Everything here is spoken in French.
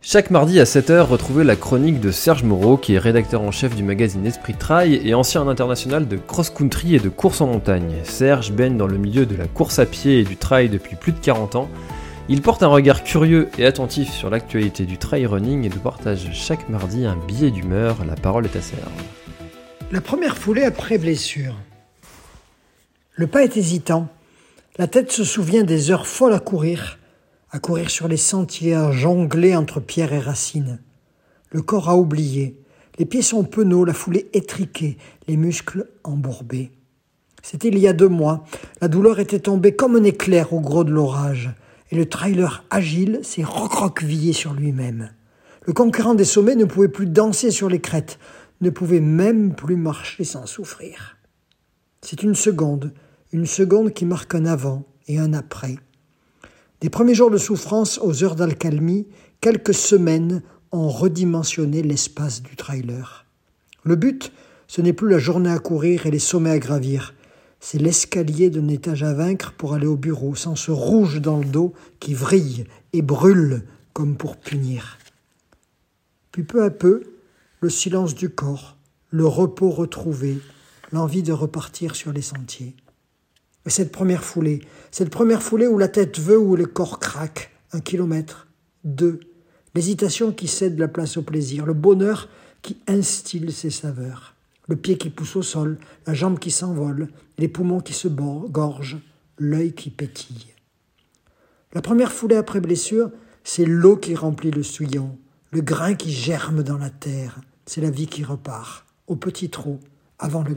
Chaque mardi à 7h, retrouvez la chronique de Serge Moreau, qui est rédacteur en chef du magazine Esprit Trail et ancien international de cross-country et de course en montagne. Serge baigne dans le milieu de la course à pied et du trail depuis plus de 40 ans. Il porte un regard curieux et attentif sur l'actualité du trail running et nous partage chaque mardi un billet d'humeur. La parole est à Serge. La première foulée après blessure. Le pas est hésitant. La tête se souvient des heures folles à courir, à courir sur les sentiers, à jongler entre pierres et racines. Le corps a oublié. Les pieds sont penauds, la foulée étriquée, les muscles embourbés. C'était il y a deux mois. La douleur était tombée comme un éclair au gros de l'orage et le trailer agile s'est recroquevillé sur lui-même. Le conquérant des sommets ne pouvait plus danser sur les crêtes, ne pouvait même plus marcher sans souffrir. C'est une seconde, une seconde qui marque un avant et un après. Des premiers jours de souffrance aux heures d'alcalmie, quelques semaines ont redimensionné l'espace du trailer. Le but, ce n'est plus la journée à courir et les sommets à gravir, c'est l'escalier d'un étage à vaincre pour aller au bureau, sans ce rouge dans le dos qui vrille et brûle comme pour punir. Puis peu à peu, le silence du corps, le repos retrouvé, l'envie de repartir sur les sentiers. Et cette première foulée, cette première foulée où la tête veut, où le corps craque, un kilomètre, deux, l'hésitation qui cède la place au plaisir, le bonheur qui instille ses saveurs le pied qui pousse au sol, la jambe qui s'envole, les poumons qui se gorgent, l'œil qui pétille. La première foulée après blessure, c'est l'eau qui remplit le souillon, le grain qui germe dans la terre, c'est la vie qui repart, au petit trou, avant le